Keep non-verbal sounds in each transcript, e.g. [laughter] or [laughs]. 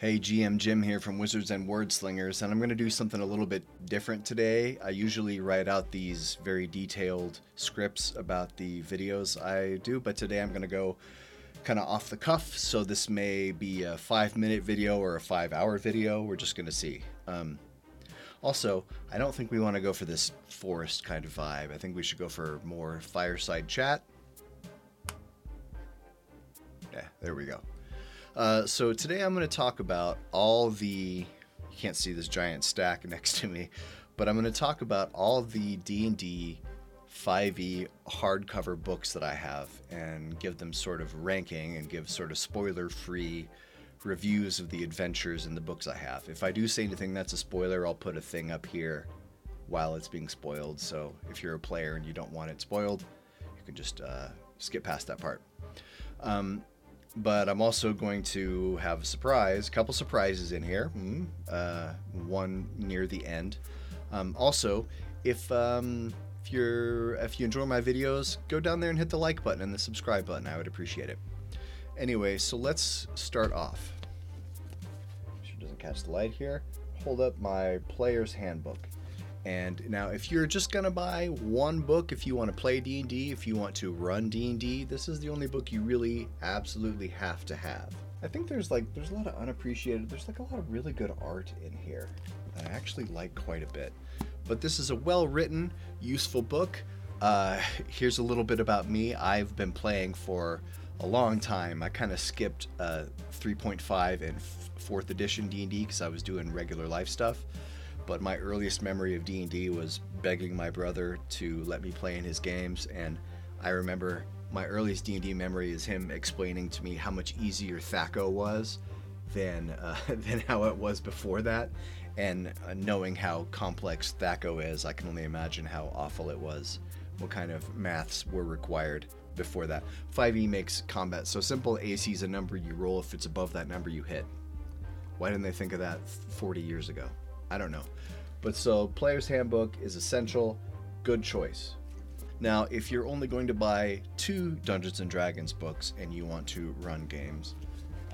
Hey, GM Jim here from Wizards and Wordslingers, and I'm going to do something a little bit different today. I usually write out these very detailed scripts about the videos I do, but today I'm going to go kind of off the cuff, so this may be a five minute video or a five hour video. We're just going to see. Um, also, I don't think we want to go for this forest kind of vibe. I think we should go for more fireside chat. Yeah, there we go. Uh, so today I'm going to talk about all the. You can't see this giant stack [laughs] next to me, but I'm going to talk about all the D&D 5e hardcover books that I have and give them sort of ranking and give sort of spoiler-free reviews of the adventures in the books I have. If I do say anything that's a spoiler, I'll put a thing up here while it's being spoiled. So if you're a player and you don't want it spoiled, you can just uh, skip past that part. Um, but I'm also going to have a surprise, a couple surprises in here. Mm, uh, one near the end. Um, also, if um, if you're if you enjoy my videos, go down there and hit the like button and the subscribe button. I would appreciate it. Anyway, so let's start off. Sure doesn't catch the light here. Hold up my player's handbook. And now, if you're just gonna buy one book, if you want to play D and D, if you want to run D and D, this is the only book you really absolutely have to have. I think there's like there's a lot of unappreciated. There's like a lot of really good art in here that I actually like quite a bit. But this is a well-written, useful book. Uh, here's a little bit about me. I've been playing for a long time. I kind of skipped uh, 3.5 and f- fourth edition D&D because I was doing regular life stuff but my earliest memory of D&D was begging my brother to let me play in his games and I remember my earliest D&D memory is him explaining to me how much easier THAC0 was than uh, [laughs] than how it was before that and uh, knowing how complex THAC0 is I can only imagine how awful it was what kind of maths were required before that. 5e makes combat so simple. AC is a number you roll. If it's above that number you hit. Why didn't they think of that 40 years ago I don't know. But so, Player's Handbook is essential. Good choice. Now, if you're only going to buy two Dungeons and Dragons books and you want to run games,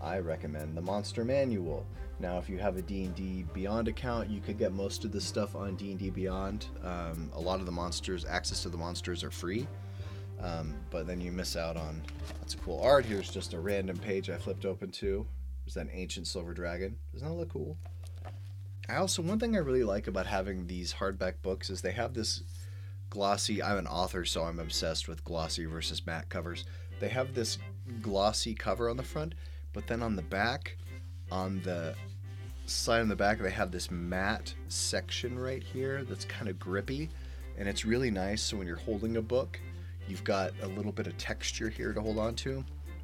I recommend the Monster Manual. Now, if you have a D&D Beyond account, you could get most of the stuff on D&D Beyond. Um, a lot of the monsters, access to the monsters are free, um, but then you miss out on lots of cool art. Here's just a random page I flipped open to. There's that ancient silver dragon. Doesn't that look cool? I also one thing I really like about having these hardback books is they have this glossy. I'm an author, so I'm obsessed with glossy versus matte covers. They have this glossy cover on the front, but then on the back, on the side on the back, they have this matte section right here that's kind of grippy, and it's really nice. So when you're holding a book, you've got a little bit of texture here to hold on to.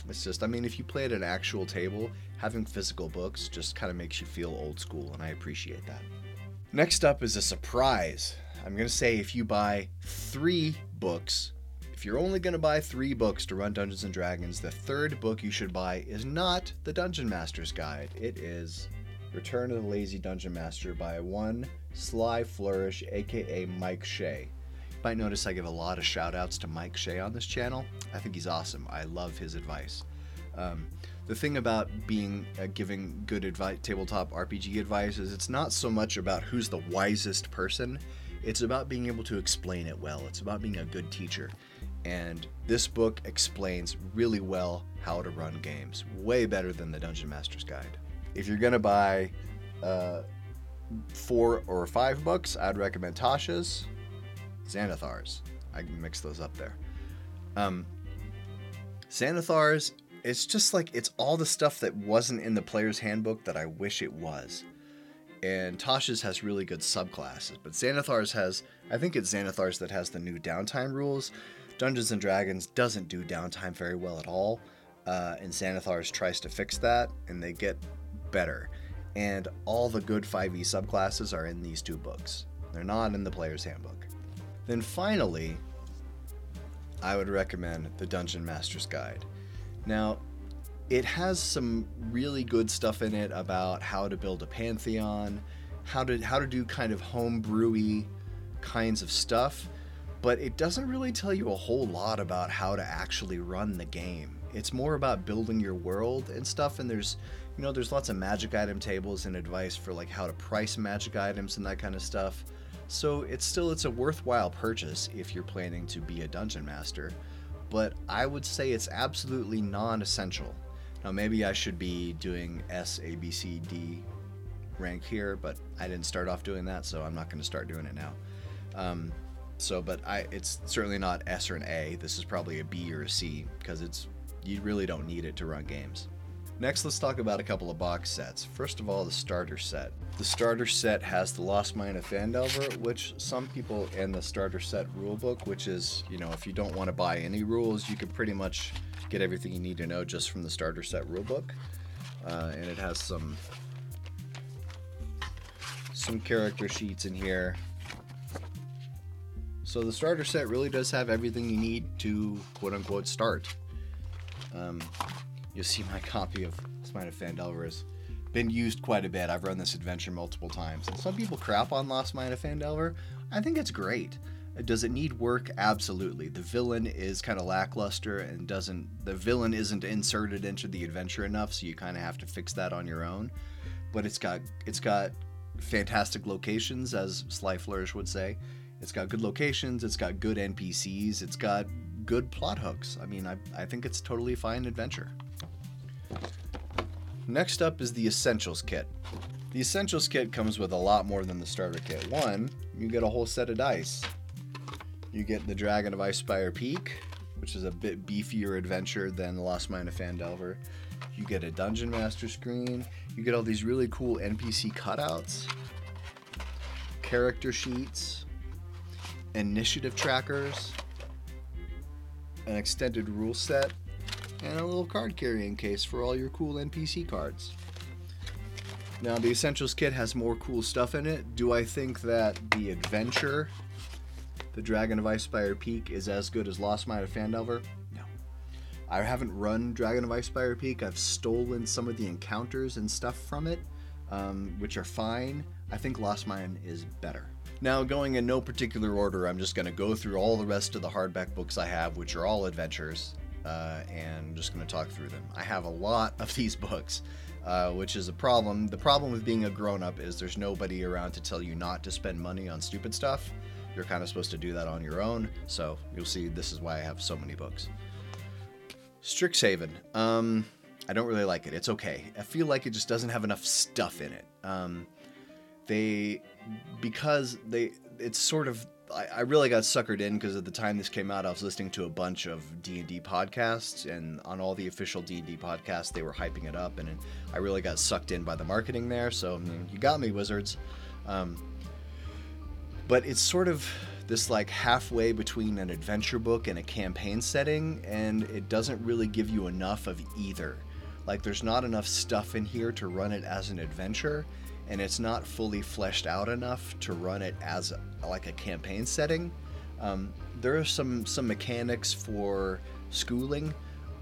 It's just, I mean, if you play at an actual table, having physical books just kind of makes you feel old school, and I appreciate that. Next up is a surprise. I'm going to say if you buy three books, if you're only going to buy three books to run Dungeons and Dragons, the third book you should buy is not the Dungeon Master's Guide. It is Return of the Lazy Dungeon Master by one Sly Flourish, aka Mike Shea. Might notice I give a lot of shout outs to Mike Shea on this channel. I think he's awesome. I love his advice. Um, the thing about being uh, giving good advice, tabletop RPG advice is it's not so much about who's the wisest person. It's about being able to explain it well. It's about being a good teacher. And this book explains really well how to run games, way better than the Dungeon Master's Guide. If you're gonna buy uh, four or five books, I'd recommend Tasha's, Xanathar's. I mix those up there. Um, Xanathar's it's just like it's all the stuff that wasn't in the player's handbook that I wish it was. And Tasha's has really good subclasses, but Xanathar's has I think it's Xanathar's that has the new downtime rules. Dungeons and Dragons doesn't do downtime very well at all, uh, and Xanathar's tries to fix that, and they get better. And all the good 5e subclasses are in these two books. They're not in the player's handbook. Then finally, I would recommend the Dungeon Master's Guide. Now, it has some really good stuff in it about how to build a pantheon, how to how to do kind of homebrewy kinds of stuff, but it doesn't really tell you a whole lot about how to actually run the game. it's more about building your world and stuff. And there's, you know, there's lots of magic item tables and advice for like how to price magic items and that kind of stuff. So it's still it's a worthwhile purchase if you're planning to be a dungeon master, but I would say it's absolutely non-essential. Now maybe I should be doing S A B C D rank here, but I didn't start off doing that, so I'm not going to start doing it now. Um, so, but I it's certainly not S or an A. This is probably a B or a C because it's you really don't need it to run games. Next, let's talk about a couple of box sets. First of all, the starter set. The starter set has the Lost Mine of Phandelver, which some people in the starter set rulebook, which is, you know, if you don't want to buy any rules, you can pretty much get everything you need to know just from the starter set rulebook. Uh, and it has some some character sheets in here. So the starter set really does have everything you need to quote unquote start. Um, you'll see my [laughs] copy of Spine of has been used quite a bit. I've run this adventure multiple times. And some people crap on Lost Mine of Phandelver. I think it's great. Does it need work? Absolutely. The villain is kind of lackluster and doesn't. The villain isn't inserted into the adventure enough, so you kind of have to fix that on your own. But it's got it's got fantastic locations, as Sly Flourish would say. It's got good locations. It's got good NPCs. It's got good plot hooks. I mean, I, I think it's totally fine adventure. Next up is the Essentials Kit. The Essentials Kit comes with a lot more than the starter kit. One, you get a whole set of dice. You get the Dragon of Icespire Peak, which is a bit beefier adventure than the Lost Mine of Phandelver. You get a Dungeon Master screen. You get all these really cool NPC cutouts, character sheets, initiative trackers, an extended rule set, and a little card carrying case for all your cool NPC cards. Now, the Essentials kit has more cool stuff in it. Do I think that the adventure, the Dragon of Icespire Peak, is as good as Lost Mine of Phandelver? No. I haven't run Dragon of Icespire Peak. I've stolen some of the encounters and stuff from it, um, which are fine. I think Lost Mine is better. Now, going in no particular order, I'm just going to go through all the rest of the hardback books I have, which are all adventures, uh, and I'm just going to talk through them. I have a lot of these books, uh, which is a problem. The problem with being a grown up is there's nobody around to tell you not to spend money on stupid stuff. You're kind of supposed to do that on your own, so you'll see this is why I have so many books. Strixhaven. Um, I don't really like it. It's okay. I feel like it just doesn't have enough stuff in it. Um, they because they it's sort of I, I really got suckered in because at the time this came out, I was listening to a bunch of D and D podcasts, and on all the official D and D podcasts, they were hyping it up, and I really got sucked in by the marketing there. So I mean, you got me, Wizards. Um, but it's sort of this like halfway between an adventure book and a campaign setting, and it doesn't really give you enough of either. Like, there's not enough stuff in here to run it as an adventure, and it's not fully fleshed out enough to run it as a, like a campaign setting. Um, there are some some mechanics for schooling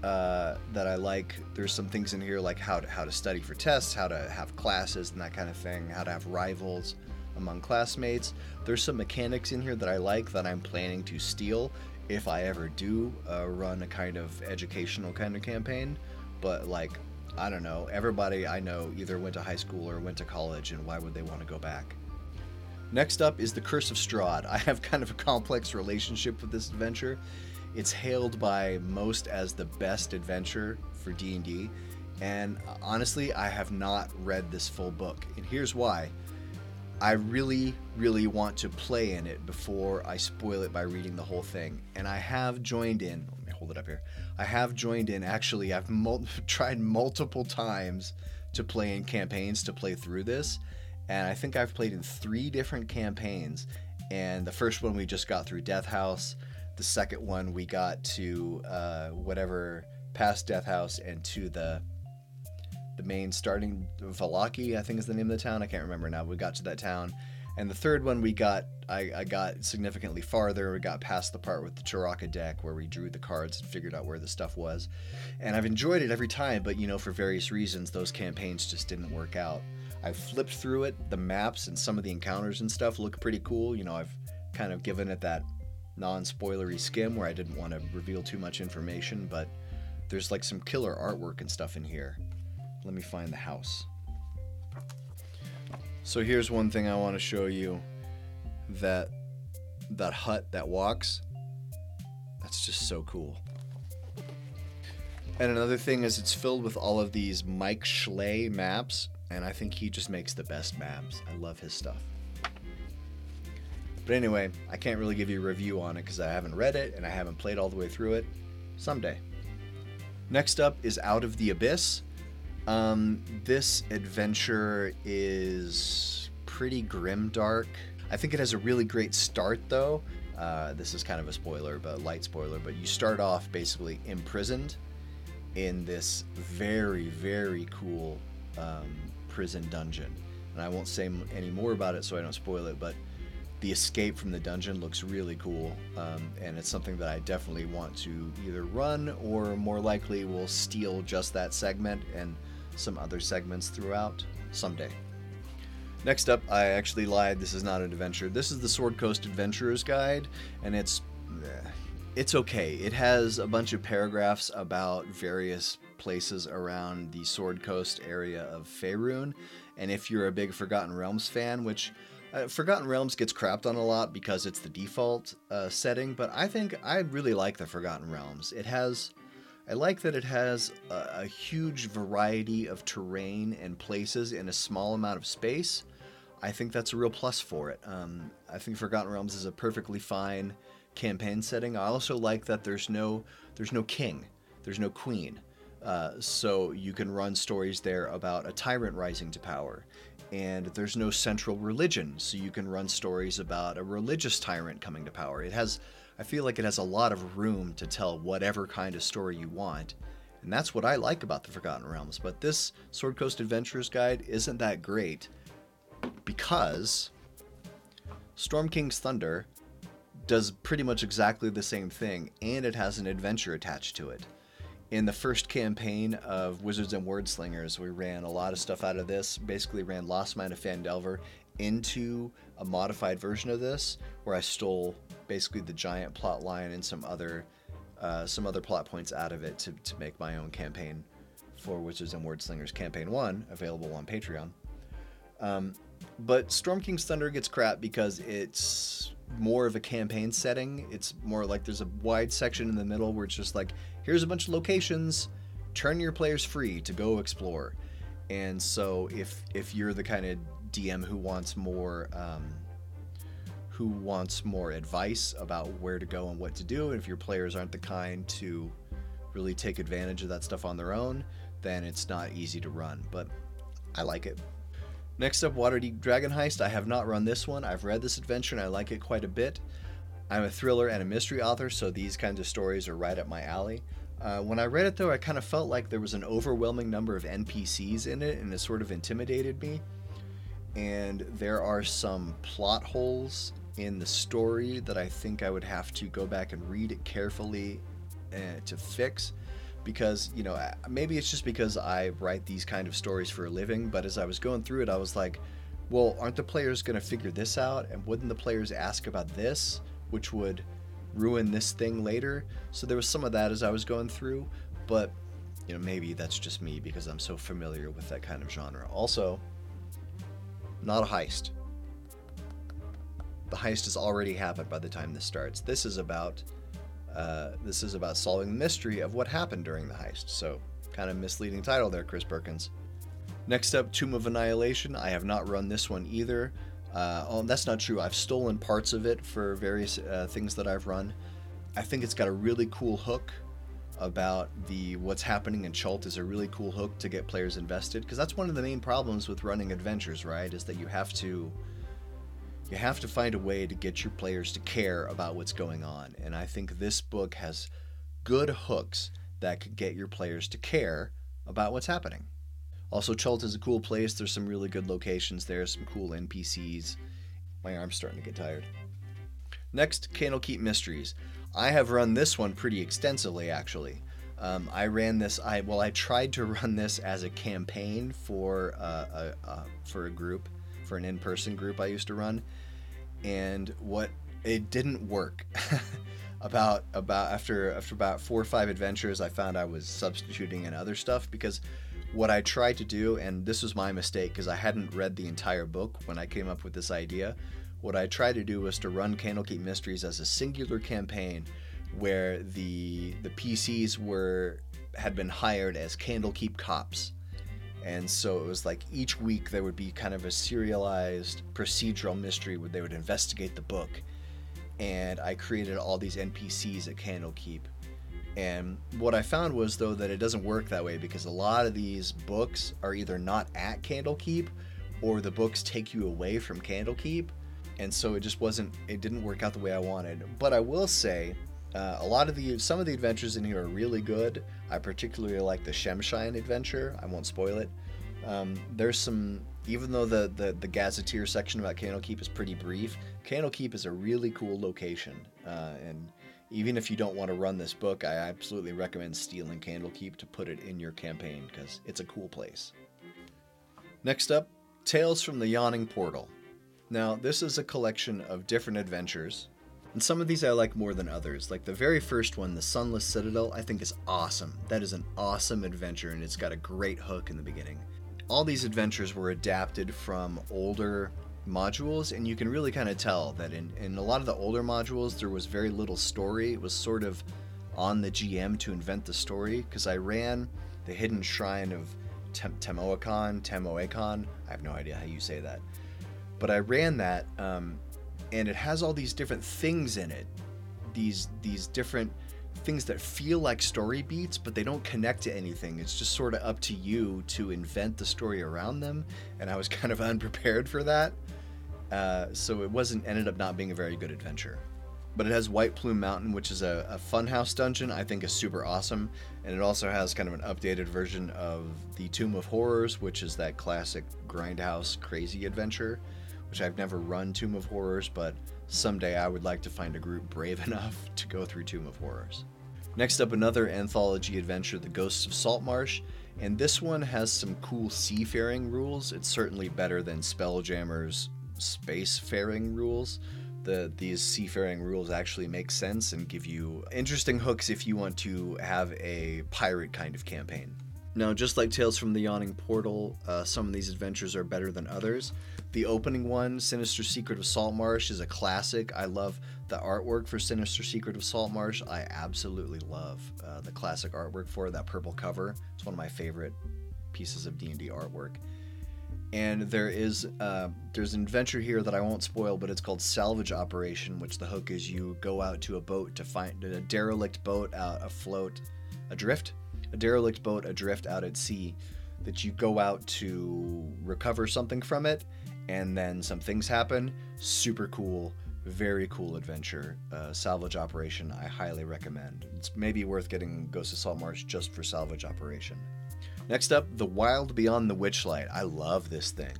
uh, that I like. There's some things in here like how to how to study for tests, how to have classes and that kind of thing, how to have rivals among classmates. There's some mechanics in here that I like that I'm planning to steal if I ever do uh, run a kind of educational kind of campaign. But like I don't know, everybody I know either went to high school or went to college, and why would they want to go back? Next up is The Curse of Strahd. [laughs] I have kind of a complex relationship with this adventure. It's hailed by most as the best adventure for D&D, and uh, honestly, I have not read this full book. And here's why. I really, really want to play in it before I spoil it by reading the whole thing. And I have joined in. Hold it up here. I have joined in. Actually, I've mul- [laughs] tried multiple times to play in campaigns to play through this, and I think I've played in three different campaigns. And the first one we just got through Death House. The second one we got to uh, whatever past Death House and to the the main starting Vallaki, I think is the name of the town. I can't remember now. We got to that town, and the third one we got, I, I got significantly farther. We got past the part with the Tarokka deck where we drew the cards and figured out where the stuff was. And I've enjoyed it every time, but you know, for various reasons, those campaigns just didn't work out. I've flipped through it. The maps and some of the encounters and stuff look pretty cool. You know, I've kind of given it that non spoilery skim where I didn't want to reveal too much information, but there's like some killer artwork and stuff in here. Let me find the house. So here's one thing I want to show you that that hut that walks. That's just so cool. And another thing is it's filled with all of these Mike Schley maps, and I think he just makes the best maps. I love his stuff. But anyway, I can't really give you a review on it because I haven't read it and I haven't played all the way through it. Someday. Next up is Out of the Abyss. Um, this adventure is pretty grim dark. I think it has a really great start though. Uh, this is kind of a spoiler, but light spoiler. But you start off basically imprisoned in this very, very cool um, prison dungeon. And I won't say any more about it so I don't spoil it, but the escape from the dungeon looks really cool. Um, and it's something that I definitely want to either run or more likely will steal just that segment and some other segments throughout someday. Next up, I actually lied. This is not an adventure. This is the Sword Coast Adventurer's Guide, and it's eh, it's okay. It has a bunch of paragraphs about various places around the Sword Coast area of Faerun, and if you're a big Forgotten Realms fan, which uh, Forgotten Realms gets crapped on a lot because it's the default uh, setting, but I think I really like the Forgotten Realms. It has I like that it has a, a, huge variety of terrain and places in a small amount of space. I think that's a real plus for it. Um, I think Forgotten Realms is a perfectly fine campaign setting. I also like that there's no there's no king, there's no queen, uh, so you can run stories there about a tyrant rising to power, and there's no central religion, so you can run stories about a religious tyrant coming to power. It has I feel like it has a lot of room to tell whatever kind of story you want. And that's what I like about the Forgotten Realms. But this Sword Coast Adventurers Guide isn't that great because Storm King's Thunder does pretty much exactly the same thing, and it has an adventure attached to it. In the first campaign of Wizards and Wordslingers, we ran a lot of stuff out of this. Basically, ran Lost Mine of Phandelver into a modified version of this, where I stole basically the giant plot line and some other uh, some other plot points out of it to, to make my own campaign for Wizards and Wordslingers Campaign 1, available on Patreon. Um, but Storm King's Thunder gets crap because it's more of a campaign setting. It's more like there's a wide section in the middle where it's just like, here's a bunch of locations, turn your players free to go explore. And so if if you're the kind of DM who wants more um, who wants more advice about where to go and what to do. And if your players aren't the kind to really take advantage of that stuff on their own, then it's not easy to run. But I like it. Next up, Waterdeep Dragon Heist. I have not run this one. I've read this adventure and I like it quite a bit. I'm a thriller and a mystery author, so these kinds of stories are right up my alley. Uh, when I read it, though, I kind of felt like there was an overwhelming number of NPCs in it, and it sort of intimidated me. And there are some plot holes in the story that I think I would have to go back and read it carefully uh, to fix because you know maybe it's just because I write these kind of stories for a living but as I was going through it I was like well aren't the players going to figure this out? And wouldn't the players ask about this which would ruin this thing later? So there was some of that as I was going through but you know maybe that's just me because I'm so familiar with that kind of genre. Also not a heist the heist has already happened by the time this starts. This is about uh, this is about solving the mystery of what happened during the heist. So, kind of misleading title there, Chris Perkins. Next up, Tomb of Annihilation. I have not run this one either. Uh, oh, that's not true. I've stolen parts of it for various uh, things that I've run. I think it's got a really cool hook about the what's happening in Chult is a really cool hook to get players invested because that's one of the main problems with running adventures, right? Is that you have to you have to find a way to get your players to care about what's going on. And I think this book has good hooks that could get your players to care about what's happening. Also, Chult is a cool place. There's some really good locations there, some cool NPCs. My arm's starting to get tired. Next, Candlekeep Mysteries. I have run this one pretty extensively, actually. Um, I ran this. I well, I tried to [laughs] run this as a campaign for uh, a, uh, for a group, for an in-person group I used to run, and what it didn't work. [laughs] about about after after about four or five adventures, I found I was substituting in other stuff because what I tried to do, and this was my mistake because I hadn't read the entire book when I came up with this idea. What I tried to do was to run Candlekeep Mysteries as a singular campaign where the the PCs were had been hired as Candlekeep cops. And so it was like each week there would be kind of a serialized procedural mystery where they would investigate the book. And I created all these NPCs at Candlekeep. And what I found was though that it doesn't work that way because a lot of these books are either not at Candlekeep or the books take you away from Candlekeep. And so it just wasn't it didn't work out the way I wanted. But I will say uh, a lot of the some of the adventures in here are really good. I particularly like the Shemshime adventure. I won't spoil it. Um, there's some, even though the, the the Gazetteer section about Candlekeep is pretty brief, Candlekeep is a really cool location. Uh, and even if you don't want to run this book, I absolutely recommend stealing Candlekeep to put it in your campaign because it's a cool place. Next up, Tales from the Yawning Portal. Now, this is a collection of different adventures and some of these I like more than others. Like the very first one, The Sunless Citadel, I think is awesome. That is an awesome adventure and it's got a great hook in the beginning. All these adventures were adapted from older modules, and you can really kind of tell that in, in a lot of the older modules, there was very little story. It was sort of on the GM to invent the story, because I ran the Hidden Shrine of Tem- Temoacon. I have no idea how you say that. But I ran that um, and it has all these different things in it. These these different things that feel like story beats but they don't connect to anything. It's just sort of up to you to invent the story around them and i was [laughs] kind of unprepared for that. Uh, so it wasn't ended up not being a very good adventure. But it has white plume mountain which is a, a funhouse dungeon i think is super awesome. And it also has kind of an updated version of the tomb of horrors which is that classic grindhouse crazy adventure which I've never run Tomb of Horrors, but someday I would like to find a group brave [laughs] enough to go through Tomb of Horrors. Next up, another anthology adventure, The Ghosts of Saltmarsh, and this one has some cool seafaring rules. It's certainly better than Spelljammer's spacefaring rules. The, these seafaring rules actually make sense and give you interesting hooks if you want to have a pirate kind of campaign. Now, just like Tales from the Yawning Portal, uh, some of these adventures are better than others. The opening one, Sinister Secret of Saltmarsh, is a classic. I love the artwork for Sinister Secret of Saltmarsh. I absolutely love uh, the classic artwork for that purple cover. It's one of my favorite pieces of D&D artwork. And there is uh, there's an adventure here that I won't spoil, but it's called Salvage Operation, which the hook is you go out to a boat to find a derelict boat out afloat, adrift, a derelict boat adrift out at sea that you go out to recover something from it and then some things happen. Super cool, very cool adventure. Uh, salvage operation, I highly recommend. It's maybe worth getting Ghost of Saltmarsh just for salvage operation. Next up, The Wild Beyond the Witchlight. I love this thing.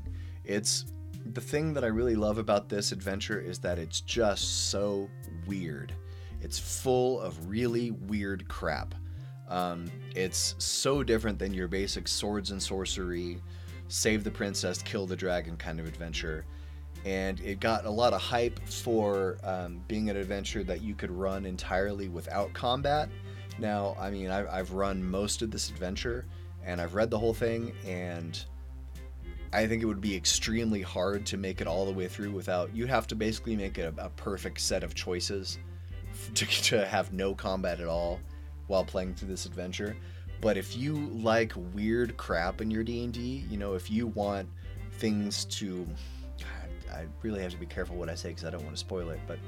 It's the thing that I really love about this adventure is that it's just so weird. It's full of really weird crap. Um, it's so different than your basic swords and sorcery, save the princess, kill the dragon kind of adventure. And it got a lot of hype for um, being an adventure that you could run entirely without combat. Now, I mean, I've, I've run most of this adventure and I've read the whole thing, and I think it would be extremely hard to make it all the way through without. You'd have to basically make a, a perfect set of choices [laughs] to, to have no combat at all while playing through this adventure. But if you like weird crap in your D&D, you know, if you want things to God, I really have to be careful what I say cuz I don't want to spoil it, but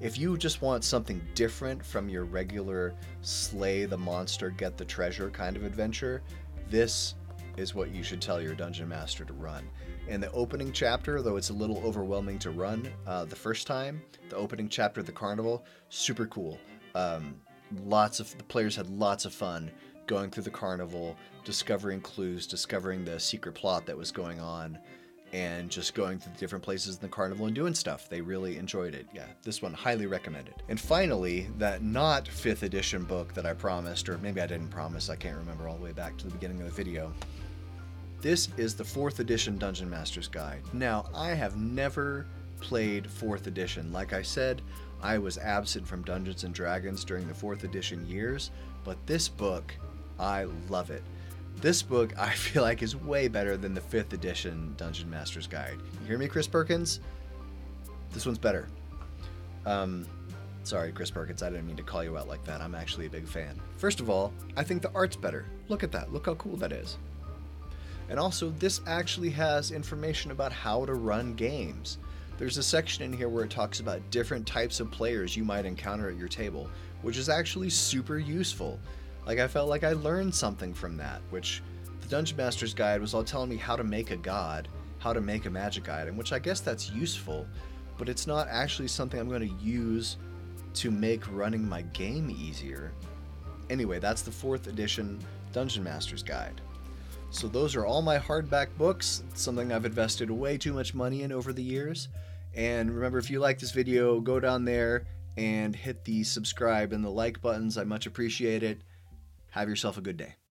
if you just want something different from your regular slay the monster, get the treasure kind of adventure, this is what you should tell your dungeon master to run. In the opening chapter, though it's a little overwhelming to run uh, the first time, the opening chapter of the carnival, super cool. Um, lots of the players had lots of fun going through the carnival, discovering clues, discovering the secret plot that was going on, and just going the different places in the carnival and doing stuff. They really enjoyed it. Yeah, this one highly recommended. And finally, that not 5th edition book that I promised, or maybe I didn't promise, I can't remember all the way back to the beginning of the video. This is the 4th edition Dungeon Master's Guide. Now, I have never played 4th edition. Like I said, I was absent from Dungeons and Dragons during the 4th edition years, but this book, I love it. This book, I [laughs] feel like, is way better than the 5th edition Dungeon Master's Guide. You hear me, Chris Perkins? This one's better. Um, sorry, Chris Perkins, I didn't mean to call you out like that. I'm actually a big fan. First of all, I think the art's better. Look at that. Look how cool that is. And also, this actually has information about how to run games. There's a section in here where it talks about different types of players you might encounter at your table, which is actually super useful. Like, I felt like I learned something from that, which the Dungeon Master's Guide was all telling me how to make a god, how to make a magic item, which I guess that's useful, but it's not actually something I'm going to use to make running my game easier. Anyway, that's the fourth edition Dungeon Master's Guide. So those are all my hardback books, something I've invested way too much money in over the years. And remember, if you like this video, go down there and hit the subscribe and the like buttons. I much appreciate it. Have yourself a good day.